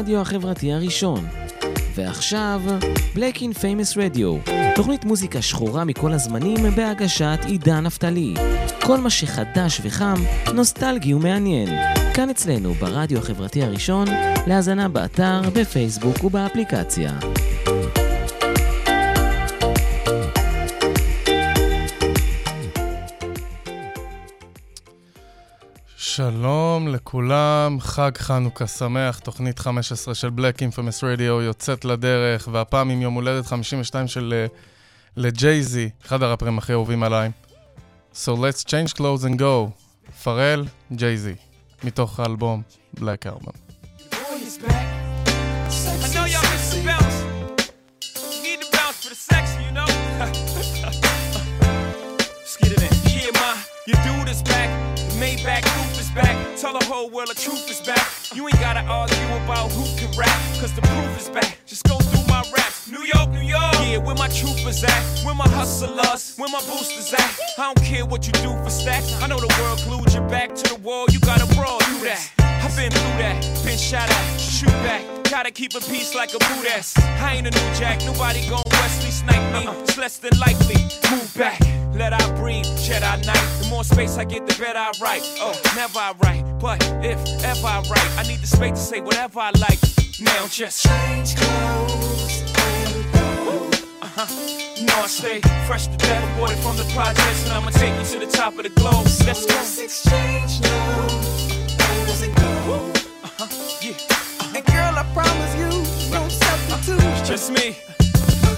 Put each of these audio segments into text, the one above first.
לרדיו החברתי הראשון. ועכשיו, Black in Famous Radio, תוכנית מוזיקה שחורה מכל הזמנים בהגשת עידן נפתלי. כל מה שחדש וחם, נוסטלגי ומעניין. כאן אצלנו, ברדיו החברתי הראשון, להאזנה באתר, בפייסבוק ובאפליקציה. שלום לכולם, חג חנוכה שמח, תוכנית 15 של Black Infamous Radio יוצאת לדרך, והפעם עם יום הולדת 52 של אה, לג'ייזי, אחד הראפרים הכי אהובים עליי. So let's change clothes and go, פרל, ג'ייזי, מתוך האלבום Black Album. Your dude is back. Maybach roof is back. Tell the whole world the truth is back. You ain't gotta argue about who can rap, cause the proof is back. Just go through my raps. New York, New York. Yeah, where my troopers at? Where my hustlers? Where my boosters at? I don't care what you do for stacks. I know the world glued your back to the wall. You gotta brawl through that. I've been through that, been shot at, shoot back. Gotta keep a peace like a boot ass. I ain't a new jack, nobody gon' Wesley snipe me. It's less than likely. Move back, let I breathe, Jedi Knight. The more space I get, the better I write. Oh, never I write, but if ever I write, I need the space to say whatever I like. Now just change clothes Uh-huh. You know I stay fresh to death, aborted from the projects, and I'ma take you to the top of the globe. Let's go. exchange Uh-huh. Promise you, no substitute. Just me.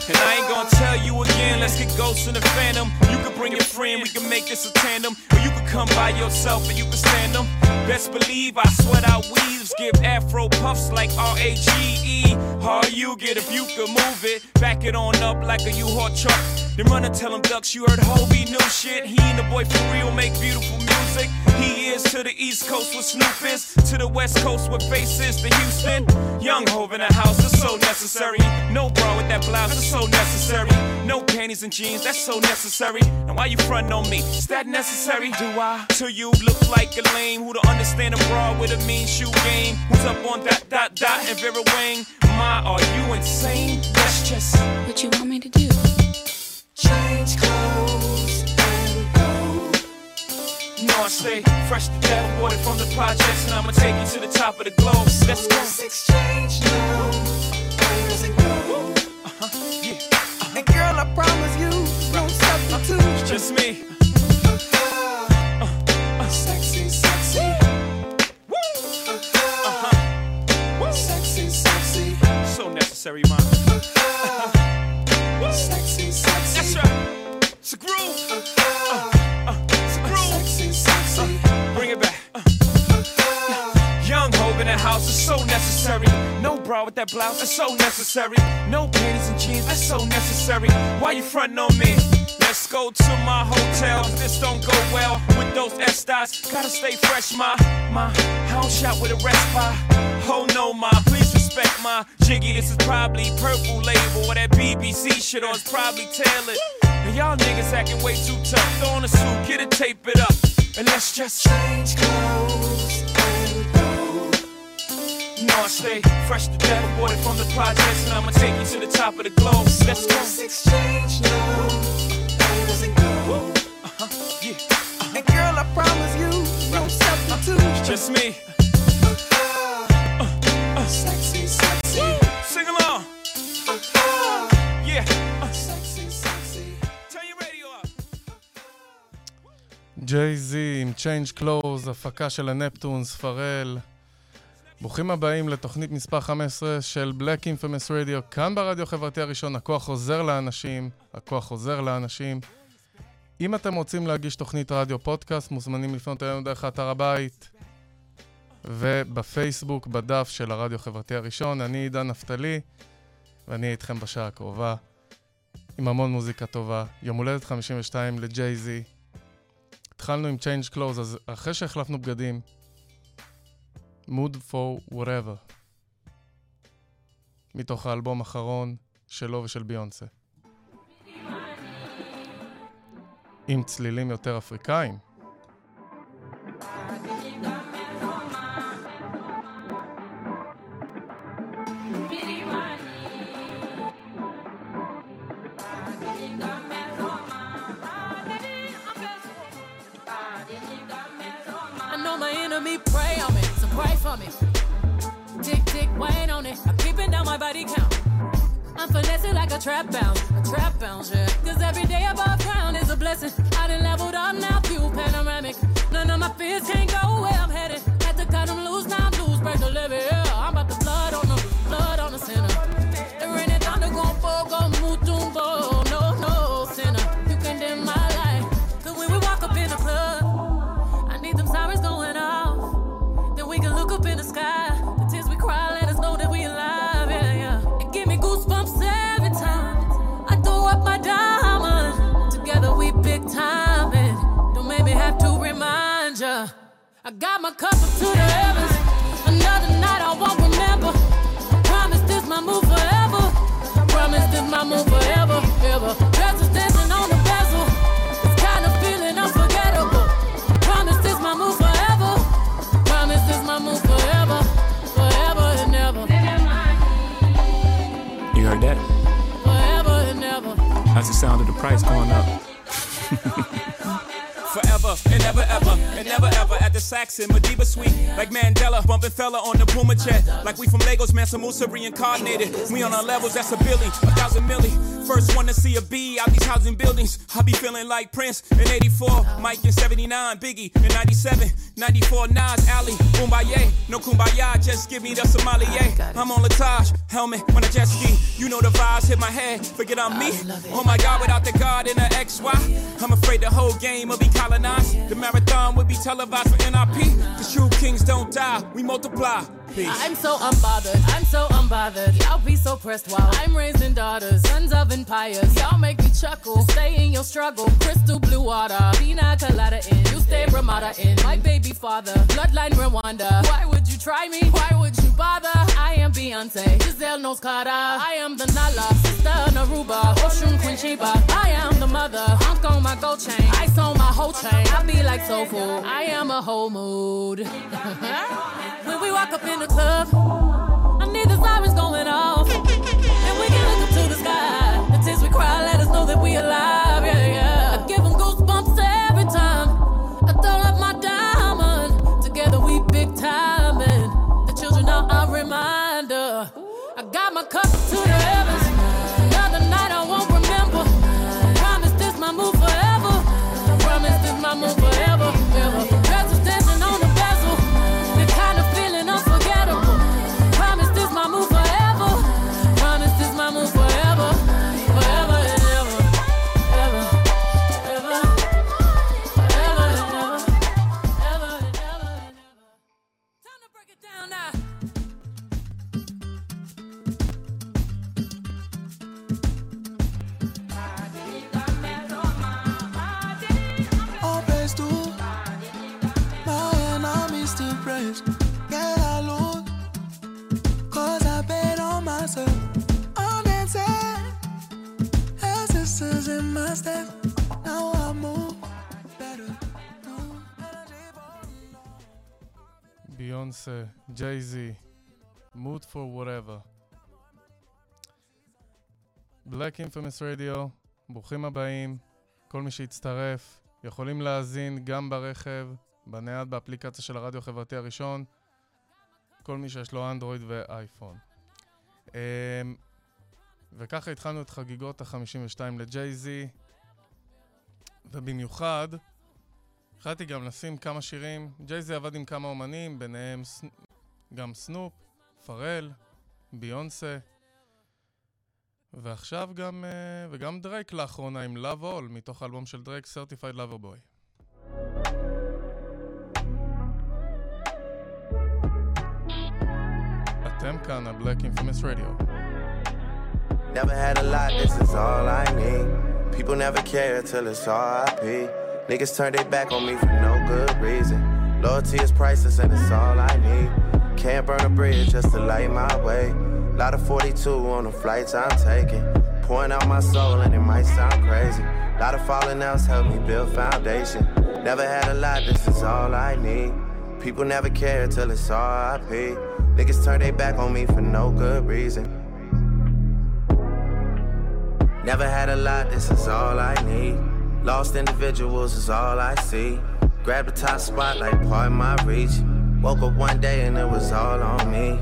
And I ain't gonna tell you again, let's get ghosts in the phantom. You can bring your friend, we can make this a tandem. Or you can come by yourself and you can stand them. Best believe I sweat out weaves, give afro puffs like R-A-G-E. How you get if you can move it, back it on up like a U-Haul truck. Then run and tell them ducks you heard Hobie new shit. He and the boy for real make beautiful music. He is to the East Coast with Snoop is, to the West Coast with Face is to Houston. Young Hove in the house, it's so necessary. No bra with that blouse, so necessary. No panties and jeans, that's so necessary. And why you frontin' on me? Is that necessary? Do I? To you look like a lame who don't understand a bra with a mean shoe game. Who's up on dot dot dot and Vera Wang? My, are you insane? That's just What you want me to do? change clothes and go. You know I stay fresh to death, aborted from the projects, and I'ma take you to the top of the globe. Let's go. exchange now. Uh-huh. Yeah. And girl, I promise you, no substitute. Just me. Sexy, sexy. Woo! Uh-huh. Sexy, sexy. So necessary, man. Sexy, sexy. That's right. It's a groove. House is so necessary. No bra with that blouse, that's so necessary. No panties and jeans, that's so necessary. Why you frontin' on me? Let's go to my hotel. This don't go well with those Estes, gotta stay fresh. My I don't shop with a by. Oh no, ma, please respect my jiggy. This is probably purple label or that BBC shit, or it's probably tailored. And y'all niggas acting way too tough. Throw on a suit, get it, tape it up, and let's just Change clothes You know I stay fresh to death, aborted from the projects, and I'ma take you to the top of the globe. Let's go. Let's exchange now. Uh-huh. Yeah. And girl, I promise you, no substitute. Just me. Sexy, sexy. Sing along. Yeah. Uh, Sexy, sexy. turn your radio up. ג'יי-זי עם Change Clothes, הפקה של הנפטונס, פרל. ברוכים הבאים לתוכנית מספר 15 של Black Infamous Radio, כאן ברדיו החברתי הראשון, הכוח עוזר לאנשים, הכוח עוזר לאנשים. אם אתם רוצים להגיש תוכנית רדיו פודקאסט, מוזמנים לפנות אלינו דרך אתר הבית ובפייסבוק, בדף של הרדיו החברתי הראשון. אני עידן נפתלי, ואני אהיה איתכם בשעה הקרובה, עם המון מוזיקה טובה. יום הולדת 52 לג'יי-זי. התחלנו עם Change Clothes, אז אחרי שהחלפנו בגדים, Mood for Whatever, מתוך האלבום האחרון שלו ושל ביונסה. עם צלילים יותר אפריקאים. Pray for me. Tick, tick, wait on it. I'm keeping down my body count. I'm finessing like a trap bounce, a trap bounce, yeah. Cause every day above ground is a blessing. I done leveled up now, view panoramic. None of my fears can't go where I'm headed. Had to cut them loose, now I'm loose, break the levee, yeah. Remind. I got my cup up to the heavens. Another night I won't remember. Promise this my move forever. Promise this my move forever. Ever. Dresses dancing on the bezel. This kind of feeling unforgettable. Promise this my move forever. Promise this my move forever. Forever and ever. You heard that? Forever and ever. That's the sound of the price going up. And never ever the Saxon Madiba Suite. Like Mandela, bumping fella on the Puma jet. Like we from Lagos, Mansa Musa reincarnated. We on our levels, that's a Billy, a thousand milli. First one to see a B out these housing buildings. I be feeling like Prince in 84, Mike in 79, Biggie in 97, 94, Nas, Ali, Kumbaya. No Kumbaya, just give me the sommelier. I'm on Latage, helmet on a jet ski. You know the vibes hit my head, forget I'm me. Oh my God, without the God and the XY. I'm afraid the whole game will be colonized. The marathon will be televised for NRP. Cause true kings don't die, we multiply. Peace. I'm so unbothered, I'm so unbothered. Y'all be so pressed while I'm raising daughters, sons of empires. Y'all make me chuckle, stay in your struggle. Crystal blue water, pina colada in. You stay Ramada in. My baby father, bloodline Rwanda. Why would you try me? Why would you bother? I am Beyonce, Giselle Knowles-Carter. I am the Nala, sister Naruba, Oshun Queen Sheba. I am the mother, Ankh on my gold chain. Ice on my whole chain. I be like soul food. I am a whole mood. when we walk up in the club, I need the sirens going off. And we can look up to the sky. The tears we cry let us know that we alive. ביונסה, ג'יי-זי, mood for whatever. Black Infamous Radio, ברוכים הבאים, כל מי שהצטרף, יכולים להאזין גם ברכב, בנייד, באפליקציה של הרדיו החברתי הראשון, כל מי שיש לו אנדרואיד ואייפון. אמ, וככה התחלנו את חגיגות ה-52 לג'יי-זי, ובמיוחד, החלטתי גם לשים כמה שירים. ג'ייזי עבד עם כמה אומנים, ביניהם ס... גם סנופ, פרל, ביונסה, ועכשיו גם, uh, וגם דרייק לאחרונה עם Love All, מתוך האלבום של דרייק, Certified Lover Boy. אתם כאן, ה-Black Infamous Radio. Never had a lot, this is all I need. People never care till it's RIP. Niggas turn their back on me for no good reason. Loyalty is priceless and it's all I need. Can't burn a bridge just to light my way. Lot of 42 on the flights I'm taking. Pouring out my soul and it might sound crazy. Lot of falling outs help me build foundation. Never had a lot, this is all I need. People never care till it's RIP. Niggas turn their back on me for no good reason. Never had a lot, this is all I need. Lost individuals is all I see. Grab the top spot like part of my reach. Woke up one day and it was all on me.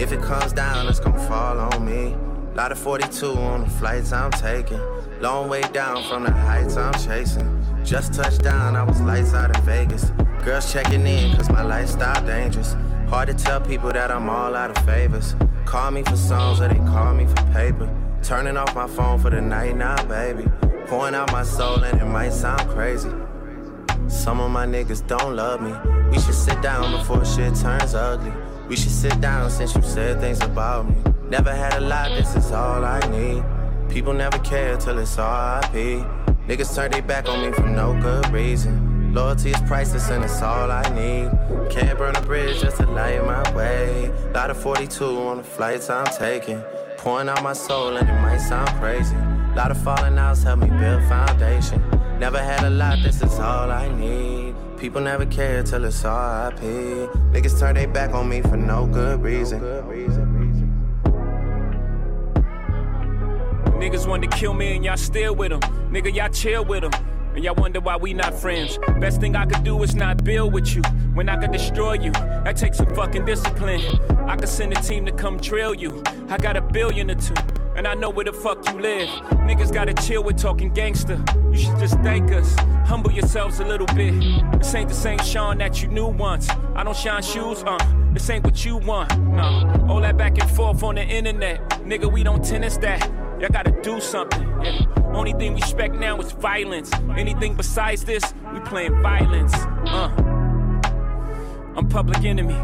If it comes down, it's gonna fall on me. Lot of 42 on the flights I'm taking. Long way down from the heights I'm chasing. Just touched down, I was lights out in Vegas. Girls checking in, cause my lifestyle dangerous. Hard to tell people that I'm all out of favors. Call me for songs or they call me for paper. Turning off my phone for the night now, baby. Pouring out my soul and it might sound crazy. Some of my niggas don't love me. We should sit down before shit turns ugly. We should sit down since you said things about me. Never had a lot, this is all I need. People never care till it's RIP. Niggas turn their back on me for no good reason. Loyalty is priceless and it's all I need. Can't burn a bridge just to light my way. Lot of 42 on the flights I'm taking. Pouring out my soul and it might sound crazy. Lot of falling outs help me build foundation. Never had a lot, this is all I need. People never care till it's RIP. Niggas turn their back on me for no good reason. Niggas want to kill me and y'all still with them. Nigga, y'all chill with them. And y'all wonder why we not friends. Best thing I could do is not build with you. When I could destroy you, that takes some fucking discipline. I could send a team to come drill you. I got a billion or two. And I know where the fuck you live. Niggas gotta chill with talking gangster. You should just thank us. Humble yourselves a little bit. This ain't the same Sean that you knew once. I don't shine shoes, uh. This ain't what you want, no. All that back and forth on the internet. Nigga, we don't tennis that. Y'all gotta do something. Yeah. Only thing we respect now is violence. Anything besides this, we playing violence. Uh. I'm public enemy.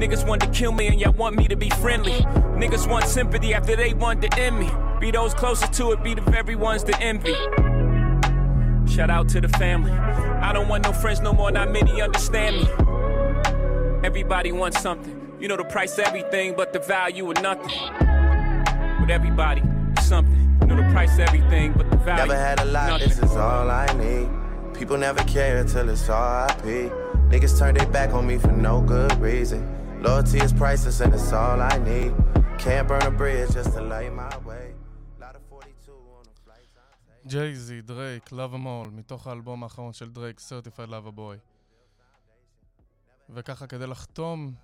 Niggas want to kill me and y'all want me to be friendly. Niggas want sympathy after they want to end me. Be those closest to it, be the very ones to envy. Shout out to the family. I don't want no friends no more, not many understand me. Everybody wants something. You know the price of everything, but the value of nothing. With everybody, something. You know the price of everything, but the value. Never had a lot, nothing. this is all I need. People never care till it's RIP. Niggas turn their back on me for no good reason. Loyalty is priceless and it's all I need. Can't burn a bridge just to light my way. Lot of 42 on the flights I'm taking. ג'ייזי, דרייק, Love Em All, מתוך האלבום האחרון של דרייק, Certified Lover Boy. וככה כדי לחתום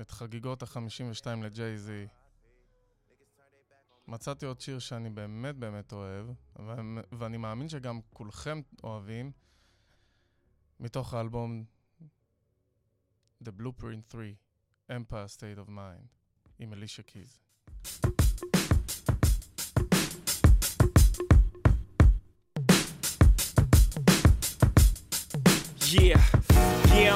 את חגיגות ה-52 לג'ייזי, מצאתי עוד שיר שאני באמת באמת אוהב, ו- ואני מאמין שגם כולכם אוהבים, מתוך האלבום The Blueprint 3, Empire State of Mind, עם אלישה קיז. Yeah, yeah,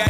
got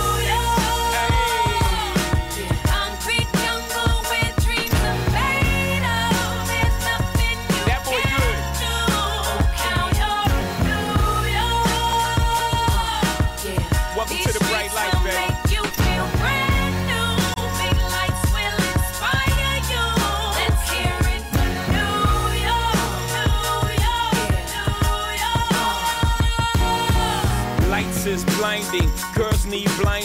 girls need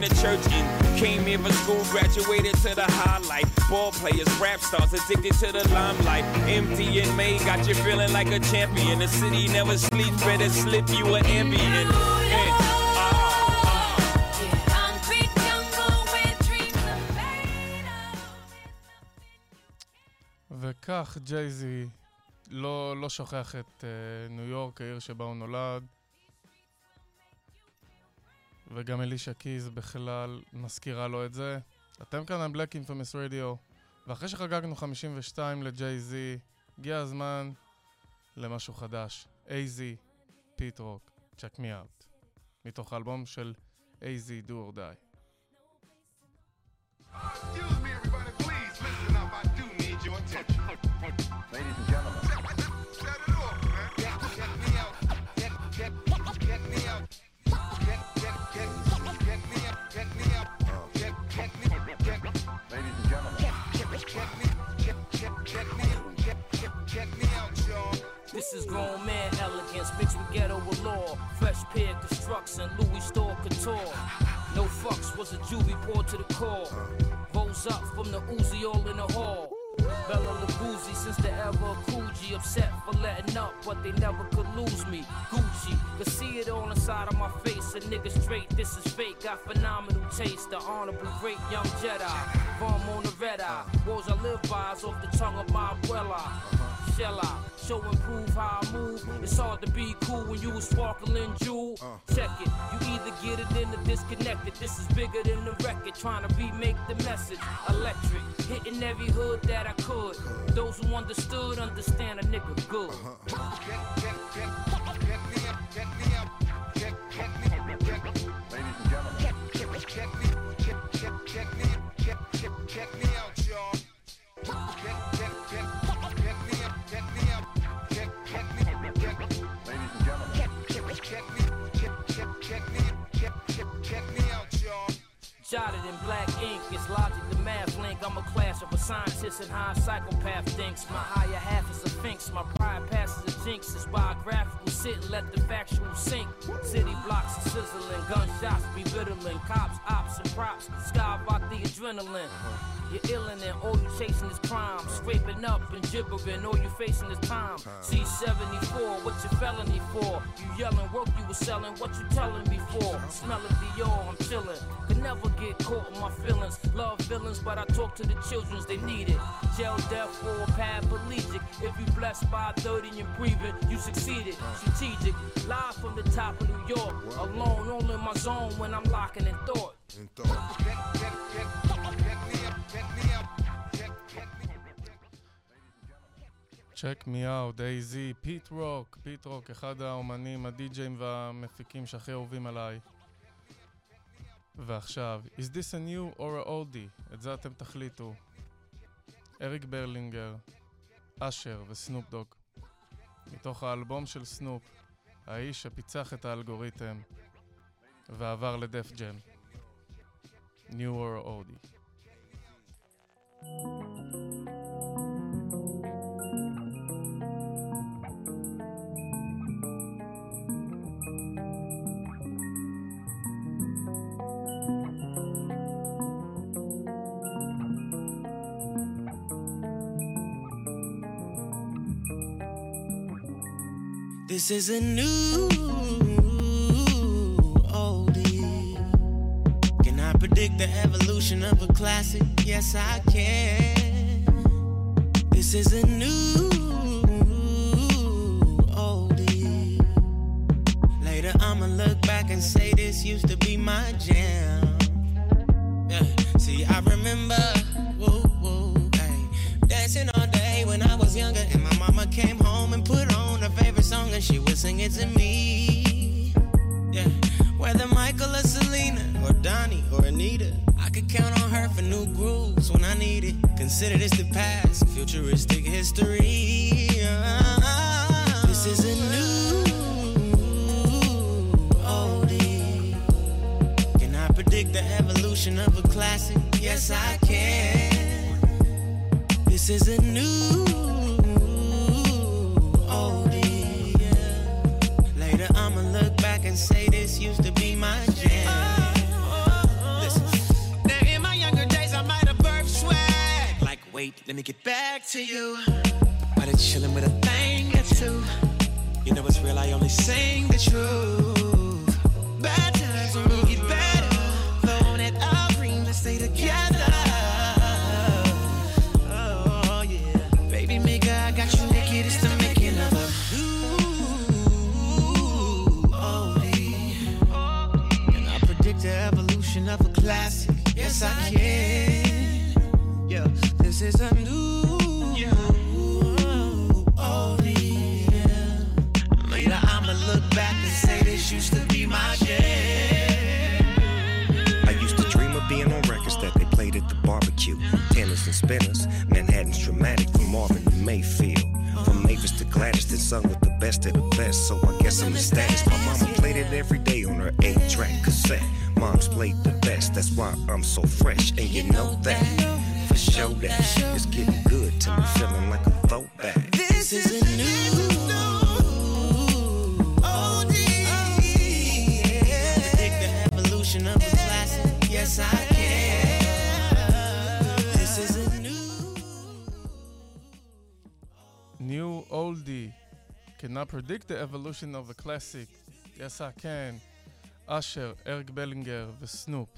the church and came here for school, graduated to the highlight. Ball players, rap stars, addicted to the limelight. MDMA got you feeling like a champion. The city never sleeps, better slip you an Ambien. And וכך ג'ייזי לא, לא שוכח את uh, ניו יורק, העיר שבה הוא נולד, וגם אלישה קיז בכלל מזכירה לו את זה. אתם כאן על Black Infamous Radio, ואחרי שחגגנו 52 לג'יי-זי, הגיע הזמן למשהו חדש. AZ, פיט רוק, Check Me Out. מתוך האלבום של AZ Do or Die. Excuse me, everybody, please listen up. I do need your attention. Ladies and Is grown man elegance mixed with ghetto allure. Fresh pair construction, Louis store couture. No fucks was a juvie poured to the core. Rose up from the Uzi all in the hall. Bela Lugosi since the era of Coogi. Upset for letting up, but they never could lose me. Gucci, could see it on the side of my face. A nigga straight, this is fake. Got phenomenal taste. The honorable great young Jedi. From on the red eye. Woes I live by is off the tongue of my abuela. Shall I show and prove how I move? It's hard to be cool when you a sparkling jewel. Check it, you either get it in or disconnected. This is bigger than the record, trying to remake the message. Electric, hitting every hood that I could. Those who understood understand a nigga good. Get, get, how a psychopath thinks. My higher half is a sphinx, my pride passes a jinx. It's biographical, sit and let the factual sink. City blocks are sizzling, gunshots be riddling. Cops, ops, and props, skyrocket the adrenaline. You're illin' and all you chasing is crime. Scraping up and gibbering, all you facing is time. C74, what you felony for? You yelling work you was selling, what you telling me for? Smelling Dior, I'm chillin'. Could never get caught in my feelings. Love villains, but I talk to the childrens, they need it. Jail, death, or paraplegic. If you blessed by 30 and breathing, you succeeded. Strategic, live from the top of New York. Alone, all in my zone when I'm locking in thought. Get, get, צ'ק מי אאוט, AZ, פיט רוק, פיט רוק, אחד האומנים, הדי-ג'אים והמפיקים שהכי אהובים עליי. ועכשיו, is this a new or a oldie? את זה אתם תחליטו. אריק ברלינגר, אשר וסנופ דוג. מתוך האלבום של סנופ, האיש שפיצח את האלגוריתם ועבר לדף ג'ם. New World Order. This is a new oldie. Can I predict the evolution of a classic? Yes, I can. This is a new oldie. Later, I'ma look back and say this used to be my jam. Classic. Yes, I can. Yeah, this is a new oldie. Yeah. Later, I'ma look back and say this used to be my jam. I used to dream of being on records that they played at the barbecue. Tennis and spinners, Manhattan's dramatic from Marvin to Mayfield. From Mavis to Gladys, then sung with the best of the best. So I guess I'm in status. My mama played it every day on her 8 track cassette. Mom's played the best, that's why I'm so fresh. And you know that, for sure that it's getting good to me, feeling like a throwback. This is a new oldie. Predict the evolution of a classic. Yes, I can. This is a new. New Oldie. Cannot predict the evolution of a classic. Yes, I can. אשר, אריק בלינגר וסנופ.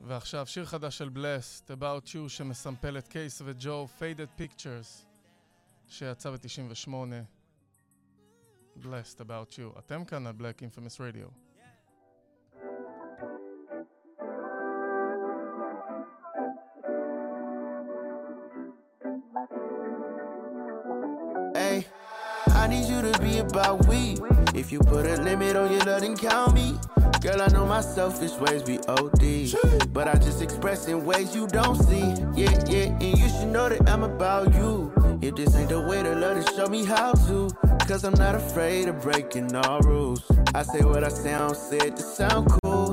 ועכשיו שיר חדש של בלסט, About You, שמסמפל את קייס וג'ו, Faded Pictures, שיצא ב-98. Blessed About You. אתם כאן על Black Infamous Radio. I need you to be about we. If you put a limit on your love, then count me. Girl, I know my selfish ways be OD. But I just express in ways you don't see. Yeah, yeah, and you should know that I'm about you. If this ain't the way to love, then show me how to. Cause I'm not afraid of breaking all rules. I say what I say i'm said to sound cool.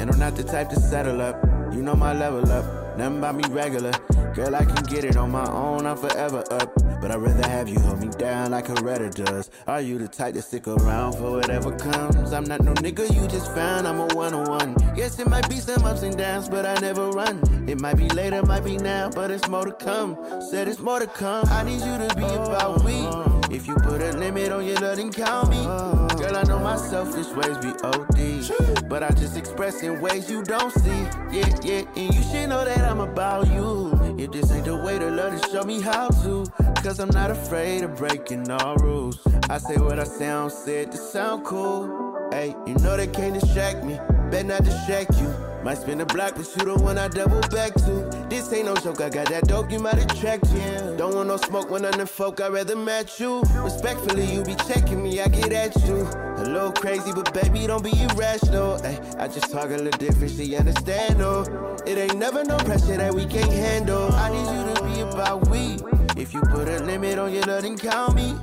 And I'm not the type to settle up. You know my level up, nothing about me regular. Girl, I can get it on my own, I'm forever up. But I'd rather have you hold me down like a Redder does. Are you the type to stick around for whatever comes? I'm not no nigga you just found, I'm a one on one. Yes, it might be some ups and downs, but I never run. It might be later, might be now, but it's more to come. Said it's more to come. I need you to be about we. If you put a limit on your love, then count me. Girl, I know my selfish ways be OD. But I just express in ways you don't see. Yeah, yeah, and you should know that I'm about you. If this ain't the way to love, then show me how to. Cause I'm not afraid of breaking all rules. I say what I sound, said to sound cool. Hey, you know they can't distract me. Better not distract you. Might spin the block, but you the one I double back to. This ain't no joke, I got that dope, you might attract you. Don't want no smoke when I'm the folk, I'd rather match you. Respectfully, you be checking me, I get at you. A little crazy, but baby, don't be irrational. Ay, I just talk a little different, she understand, oh. It ain't never no pressure that we can't handle. I need you to be about we. If you put a limit on your love and count me.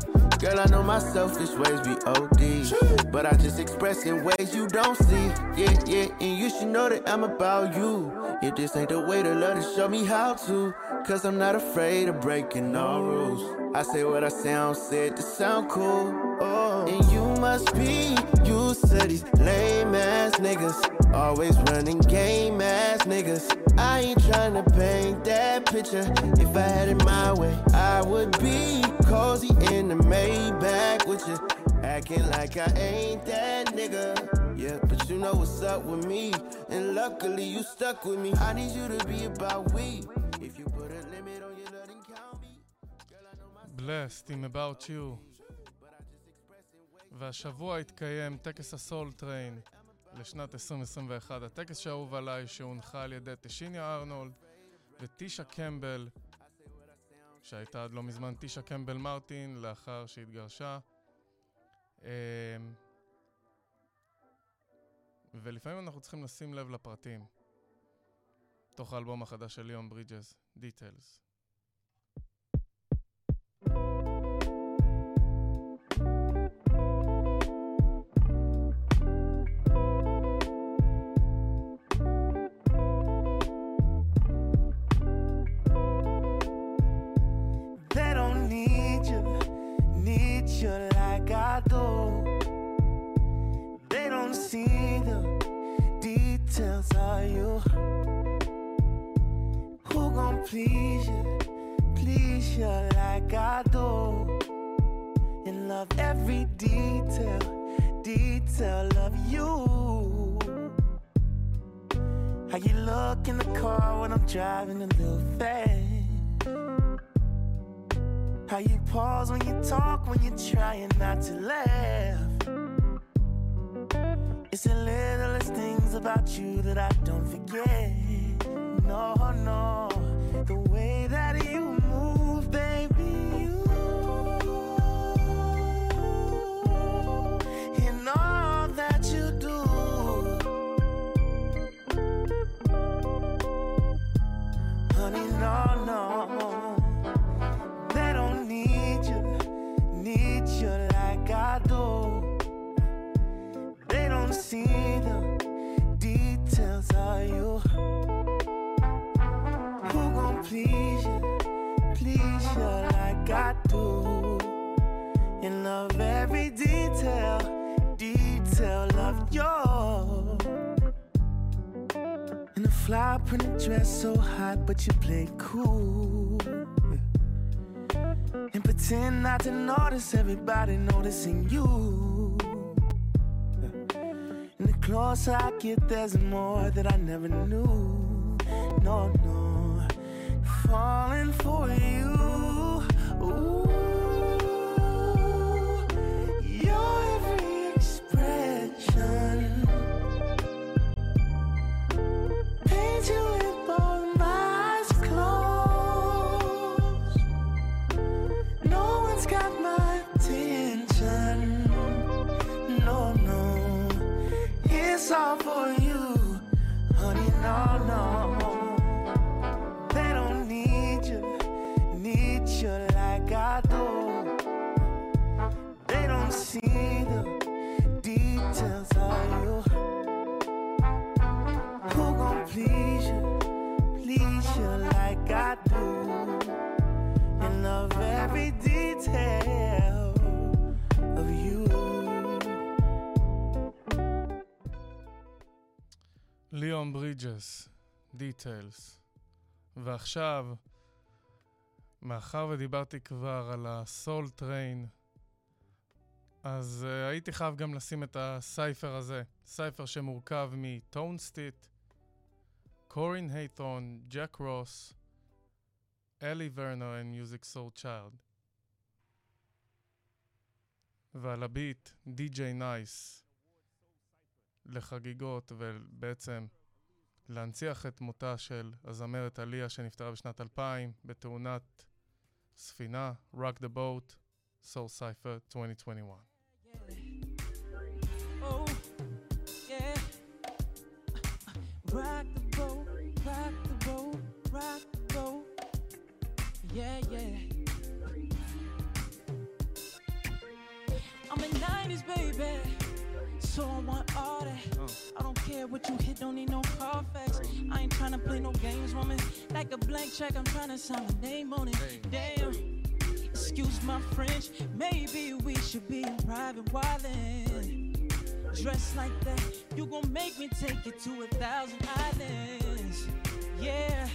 Girl, I know my selfish ways be OD. But I just express in ways you don't see. Yeah, yeah, and you should know that I'm about you. If this ain't the way to love, to show me how to. Cause I'm not afraid of breaking no rules. I say what I sound, said to sound cool. Oh, and you must be used to these lame ass niggas. Always running game ass niggas. I ain't tryna paint that picture. If I had it my way, I would be cozy in the Maybach with you. Acting like I ain't that nigga. Yeah, but you know what's up with me. And luckily you stuck with me. I need you to be about we. If you put a limit on your love, then count me. בלסט עם About You. והשבוע התקיים טקס הסול טריין לשנת 2021. הטקס שאהוב עליי, שהונחה על ידי טשיניה ארנולד וטישה קמבל, שהייתה עד לא מזמן טישה קמבל מרטין, לאחר שהתגרשה. אמ, ולפעמים אנחנו צריכים לשים לב לפרטים. תוך האלבום החדש של ליאון ברידג'ס, Details. Please you, please you like I do? And love every detail, detail of you. How you look in the car when I'm driving a little fast. How you pause when you talk, when you're trying not to laugh. It's the littlest things about you that I don't forget. No, no, the way that but you play cool. And pretend not to notice everybody noticing you. And the closer I get, there's more that I never knew. No, no, falling for you. Ooh, ליאון ברידג'ס, דיטיילס. ועכשיו, מאחר ודיברתי כבר על הסול טריין, אז uh, הייתי חייב גם לשים את הסייפר הזה. סייפר שמורכב מטונסטיט, קורין הייתון, ג'ק רוס, אלי ורנו ומיוזיק סור צ'יילד. ועל הביט, די.ג'יי נייס, לחגיגות ובעצם להנציח את מותה של הזמרת עליה שנפטרה בשנת 2000 בתאונת ספינה, Rock the Boat, Soul Cypher 2021. Oh, yeah. Rock the boat, rock the boat, rock the boat. Yeah, yeah. I'm a 90s baby. So I want all that. Uh-huh. I don't care what you hit, don't need no Carfax. I ain't tryna play no games, woman. Like a blank check, I'm tryna sign my name on it. Damn. Excuse my French, maybe we should be in private wildin'. Dressed like that, you gon' make me take you to a thousand islands. Yeah.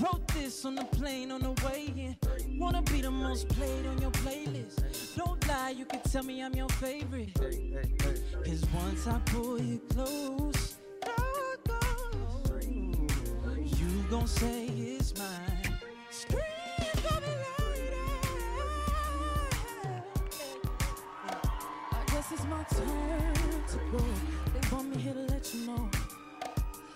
Wrote this on the plane on the way in. Wanna be the most played on your playlist. Don't lie, you can tell me I'm your favorite. Cause once I pull you close, you gon' say it's mine. Scream for me I guess it's my turn to go. They want me here to let you know.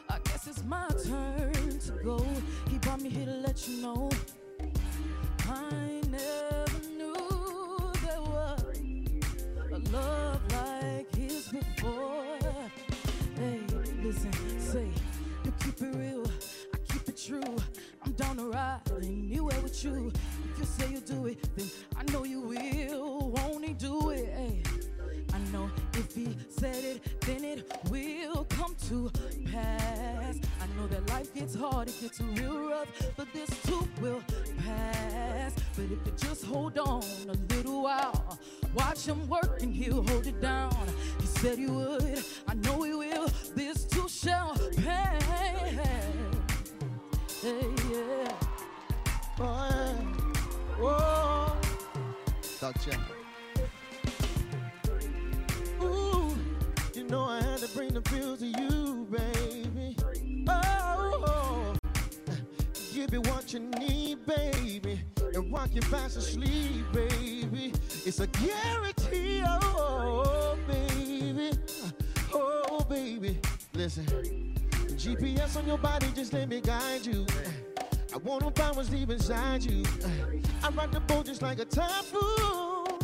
I guess it's my turn to go. He brought me here to let you know. I never knew there was a love like his before. Hey, listen, say you keep it real, I keep it true. I'm down to ride anywhere with you. If you say you do it, then I know you will. Won't he do it? Hey. I know if he said it, then it will come to pass. I know that life gets hard, it gets real rough, but this too will pass. But if you just hold on a little while, watch him work and he'll hold it down. He said he would, I know he will. This too shall pass. Hey, yeah. Boy, whoa. Doctor. Ooh, you know I had to bring the pills to you, baby. Oh, give you what you baby, and rock you fast asleep, baby. It's a guarantee, oh, baby. Oh, baby. Listen, GPS on your body, just let me guide you. I want to find what's deep inside you. I ride the boat just like a typhoon.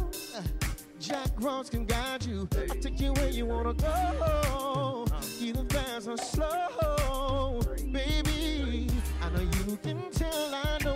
Jack Ross can guide you. I take you where you wanna go. Uh-huh. Either fast or slow, baby. I know you can tell. I know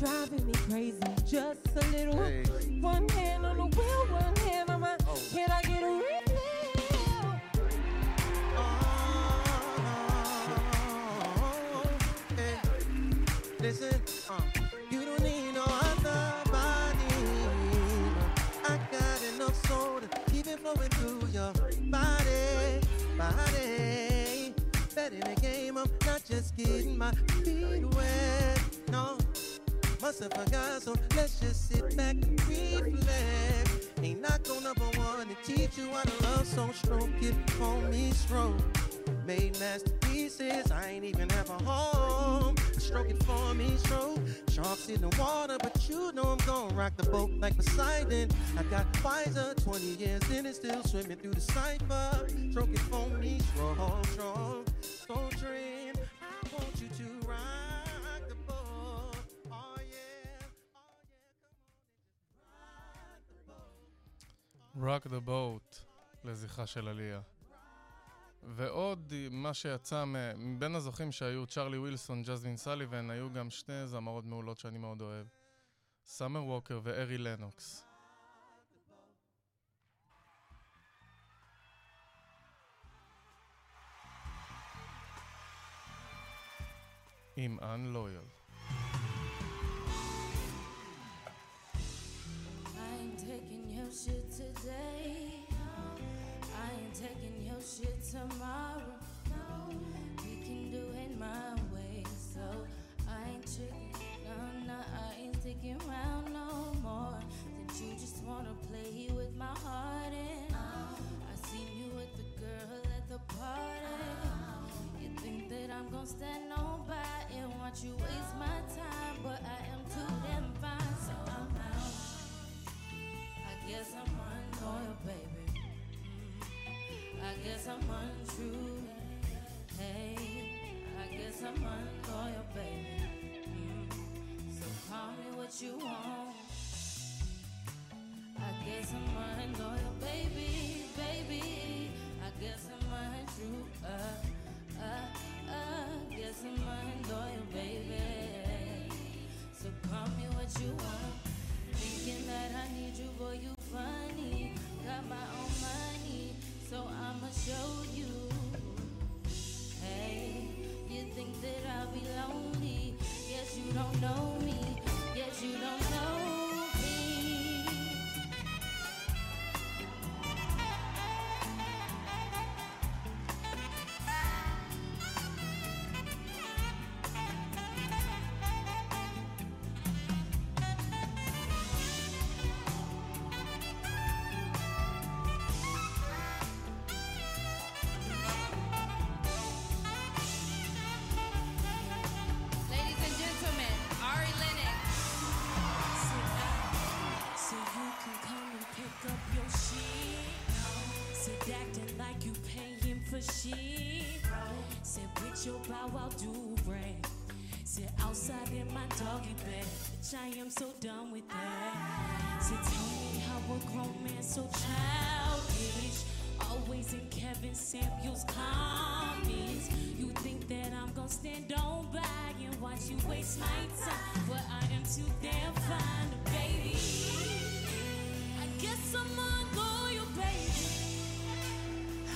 driving me crazy. Just got Pfizer, 20 years in it, still swimming through the cipher. For me, strong, strong. So dream, I want you to rock the boat. Oh yeah. Rock the Boat, לזכרה של עלייה. ועוד מה שיצא מבין הזוכים שהיו צ'רלי ווילסון, ג'זמין סליבן, היו גם שני זמרות מעולות שאני מאוד אוהב. סאמר ווקר וארי לנוקס. him unloyal. I ain't taking your shit today. I ain't taking your shit tomorrow. No, we can do it my way. So I ain't tricking. No, no, I ain't sticking around no more. Did you just wanna play with my heart? And I seen you with the girl at the party. You think that I'm gonna stand nobody? didn't want you waste my time, but I am too damn fine, so I'm out. I guess I'm unloyal, baby. Mm. I guess I'm untrue. Hey, I guess I'm unloyal, baby. Mm. So call me what you want. I guess I'm unloyal, baby, baby. I guess I'm untrue. Uh, uh uh, guess I'm unloyal, baby. So call me what you want. Thinking that I need you, boy, you funny. Got my own money, so I'ma show you. Hey, you think that I'll be lonely? Yes, you don't know me. Yes, you don't know for shit. Sit with your bow wow do rag. Sit outside in my doggy bed. Bitch, I am so done with that. Sit tell me how a grown man so childish. Always in Kevin Samuels comments. You think that I'm gonna stand on by and watch you waste my time? But I am too damn fine, baby. I guess I'm I'm unloyal, baby.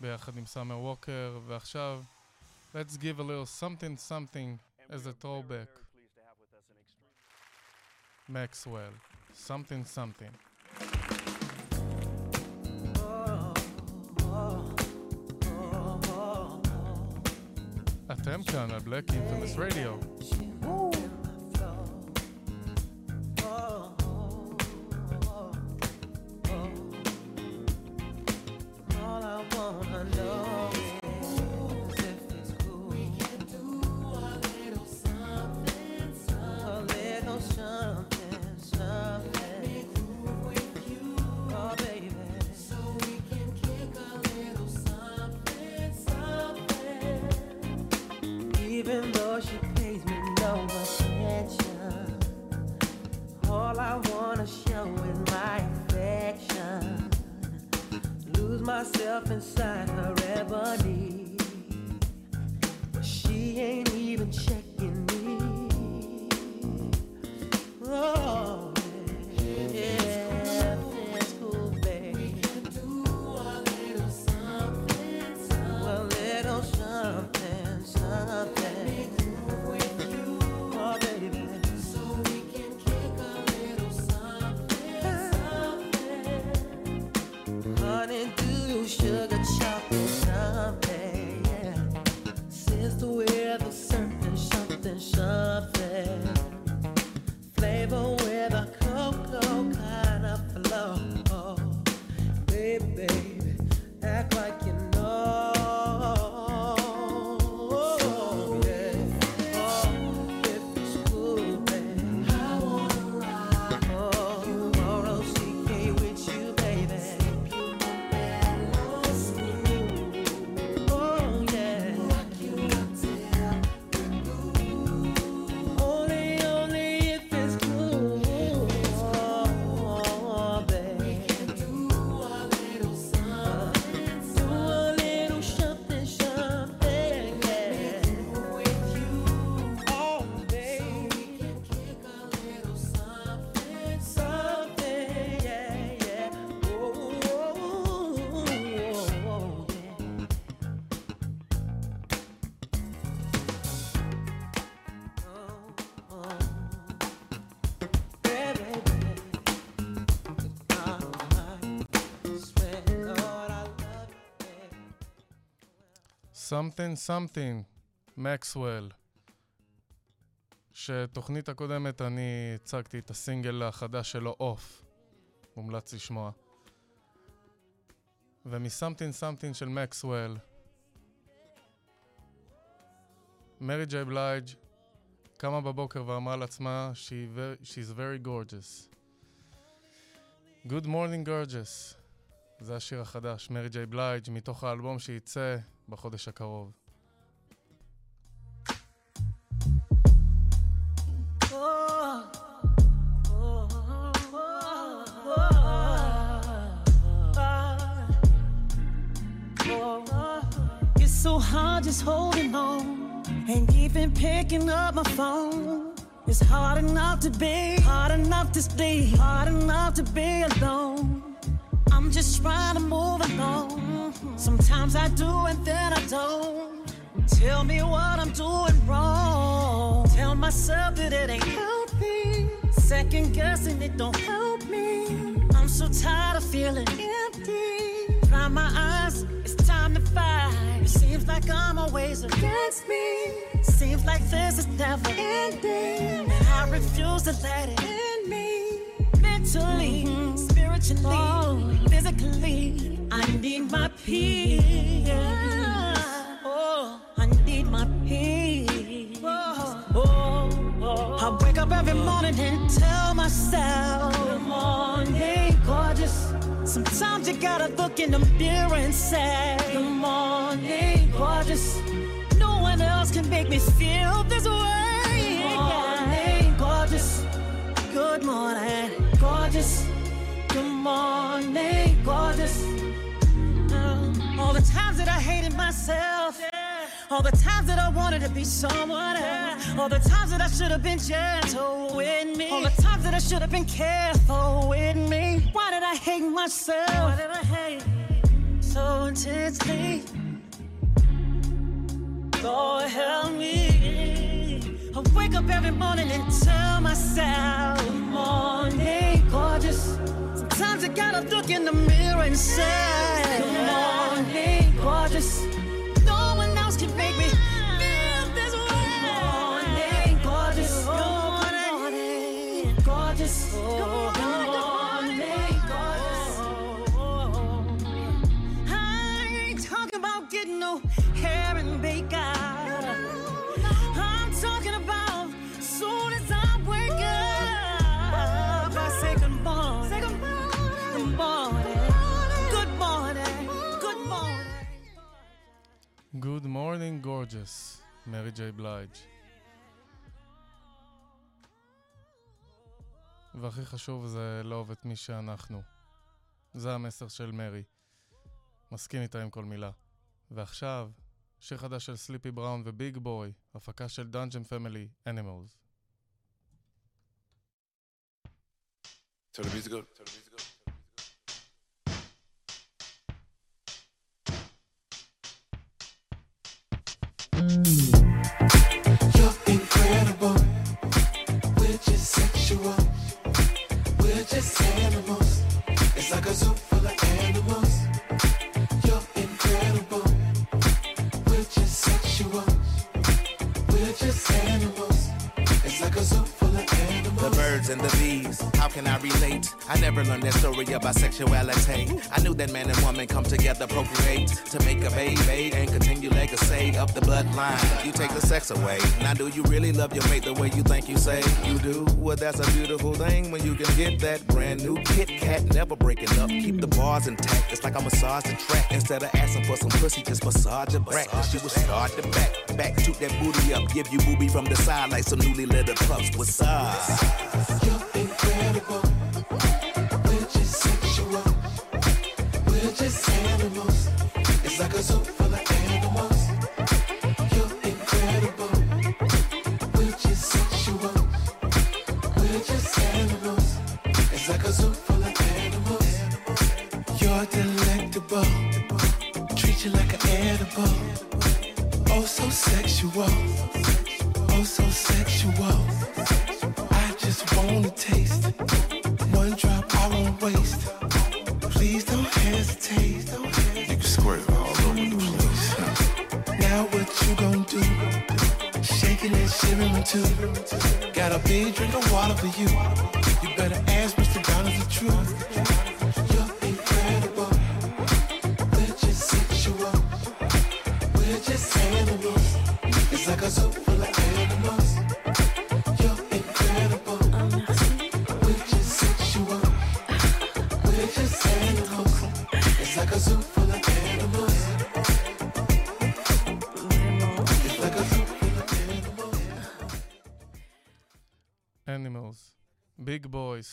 ביחד עם סאמר ווקר, ועכשיו, let's give a little something something as a throwback. Maxwell, something something. אתם כאן על בלק אינפמס רדיו. Something something, מקסוול. שתוכנית הקודמת אני הצגתי את הסינגל החדש שלו, אוף. מומלץ לשמוע. ומ-Something Something של מקסוול, מרי ג'יי בלייג' קמה בבוקר ואמרה לעצמה She's very gorgeous. Good morning gorgeous. זה השיר החדש, מרי ג'יי בלייג', מתוך האלבום שייצא בחודש הקרוב. It's so hard just holding on and even picking up my phone. It's hard enough to be, hard enough to stay, hard enough to be alone. I'm just trying to move along. Sometimes I do and then I don't. Tell me what I'm doing wrong. Tell myself that it ain't healthy. Second guessing it don't help me. I'm so tired of feeling empty. Dry my eyes, it's time to fight. It seems like I'm always against me. Seems like this is never ending. And I refuse to let it end me. Mentally, spiritually, physically, I need my peace. Oh, I need my peace. Oh, oh. I wake up every morning and tell myself, Good morning, gorgeous. Sometimes you gotta look in the mirror and say, Good morning, gorgeous. No one else can make me feel this way. Good morning, gorgeous. Good morning, gorgeous. Good morning, gorgeous. Uh, all the times that I hated myself. All the times that I wanted to be someone else. All the times that I should have been gentle with me. All the times that I should have been careful with me. Why did I hate myself? Why did I hate so intensely? Lord help me. I wake up every morning and tell myself, Good morning, gorgeous. Sometimes I gotta look in the mirror and say, Good morning, gorgeous. No one else can make me morning gorgeous, מרי ג'יי בלייג'. והכי חשוב זה לאהוב את מי שאנחנו. זה המסר של מרי. מסכים איתה עם כל מילה. ועכשיו, שיר חדש של סליפי בראון וביג בוי, הפקה של דאנג'ן פמילי, Animals. Turn the just sexual. We're just animals. It's like a zoo birds and the bees, how can I relate? I never learned that story about sexuality. I knew that man and woman come together, procreate to make a baby and continue legacy of the bloodline. You take the sex away. Now, do you really love your mate the way you think you say you do? Well, that's a beautiful thing when you can get that brand new Kit Kat, never breaking up. Keep the bars intact. It's like I massage the track. Instead of asking for some pussy, just massage your back. She will start the back, back, shoot that booty up. Give you booby from the side like some newly lit pups. What's up? You're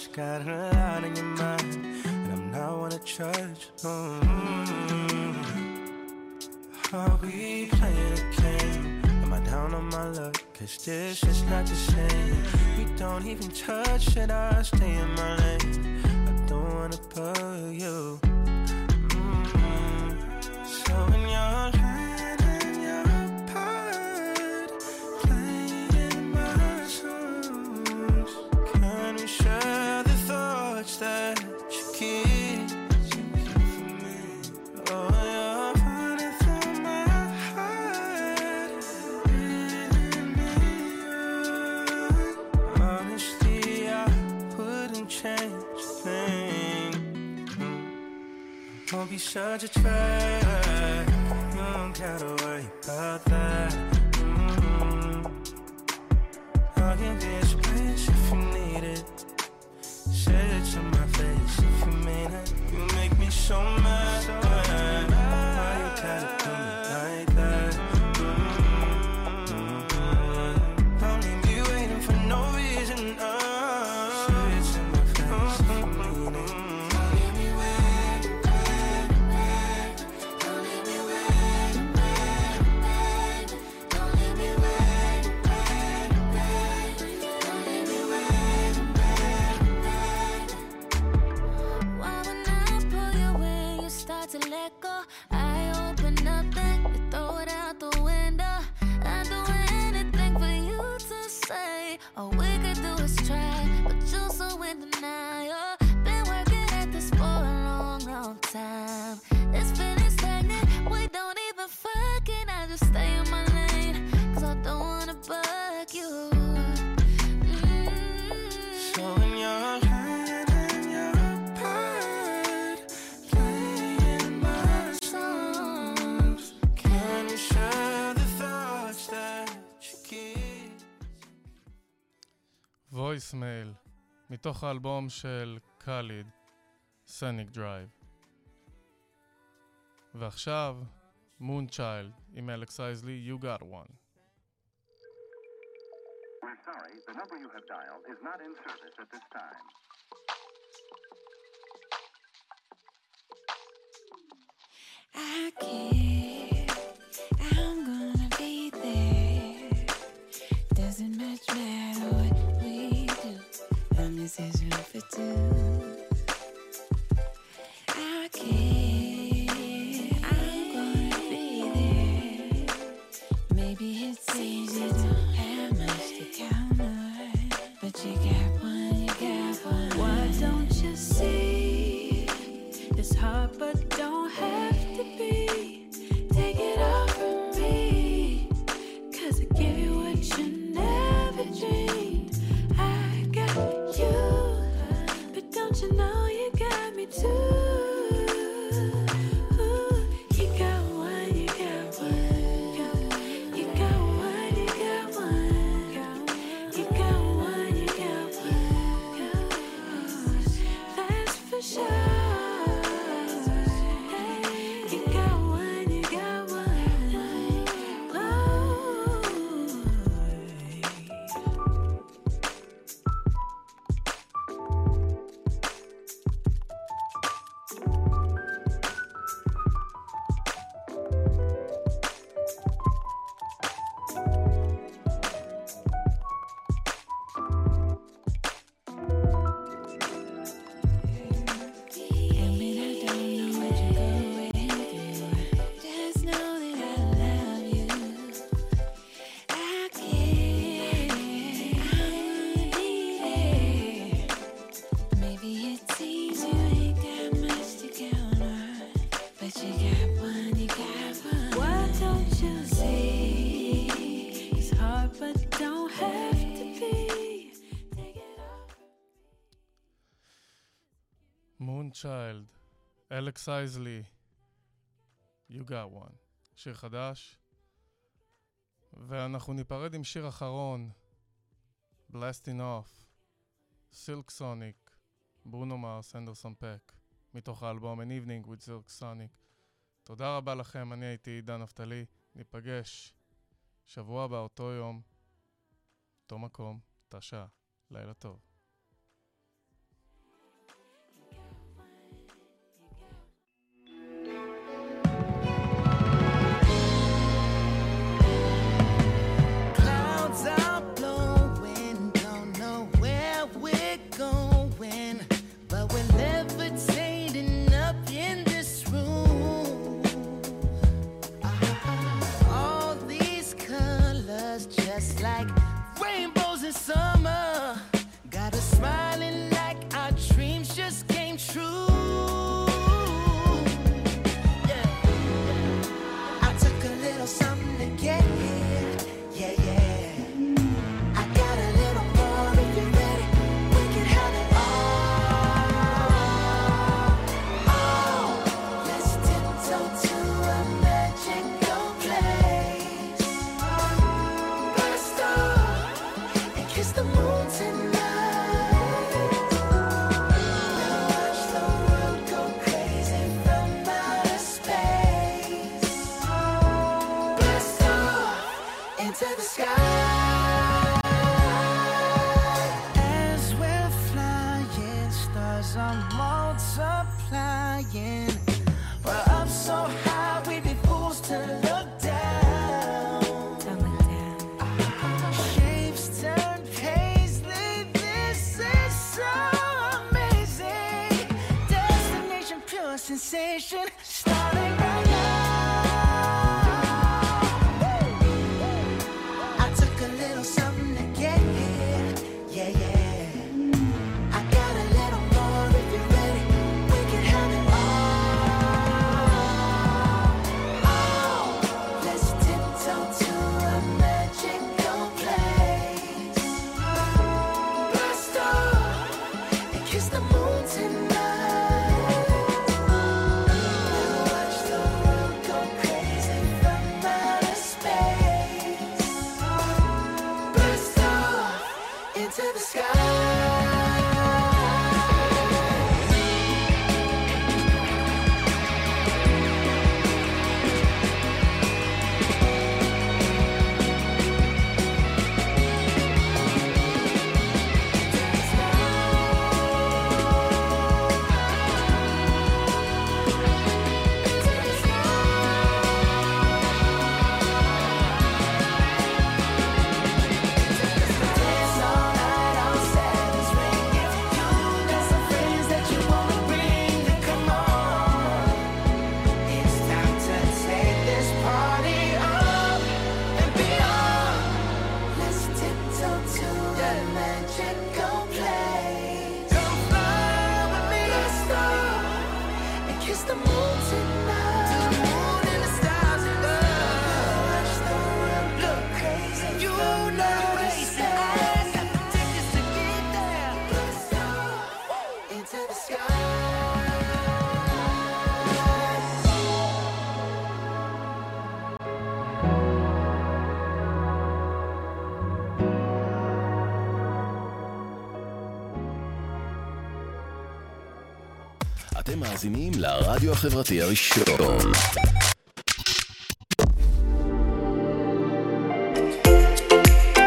rush. Got a lot in your mind, and I'm not one to judge. Mm. Are we playing a game? Am I down on my luck? Cause this is not the same. We don't even touch, should I stay in my lane? I don't wanna bug you. Be such a drag. You don't gotta worry about that. Mm. I'll give you a space if you need it. Say it to my face if you mean it. You make me so mad. מתוך האלבום של קאליד, סניק דרייב. ועכשיו, מון צ'יילד עם אלכס אייזלי, You Got One. We're sorry, the number you have dialed is not in service at this time. I care. I'm gonna be there. Doesn't much matter what we do. Room for two. I care. I'm gonna be there. Maybe it seems you don't have much to count on, but you got one. You got one. Why don't you see? It's hard, but don't have to be. צ'יילד, אלכס אייזלי, You got one. שיר חדש. ואנחנו ניפרד עם שיר אחרון, Blasting Off, Silk Sonic, ברונו מרס, אנדרסון פק, מתוך האלבום An Evening with Silk Sonic. תודה רבה לכם, אני הייתי עידן נפתלי, ניפגש שבוע הבא, אותו יום, אותו מקום, תשע, לילה טוב. הרדיו החברתי הראשון.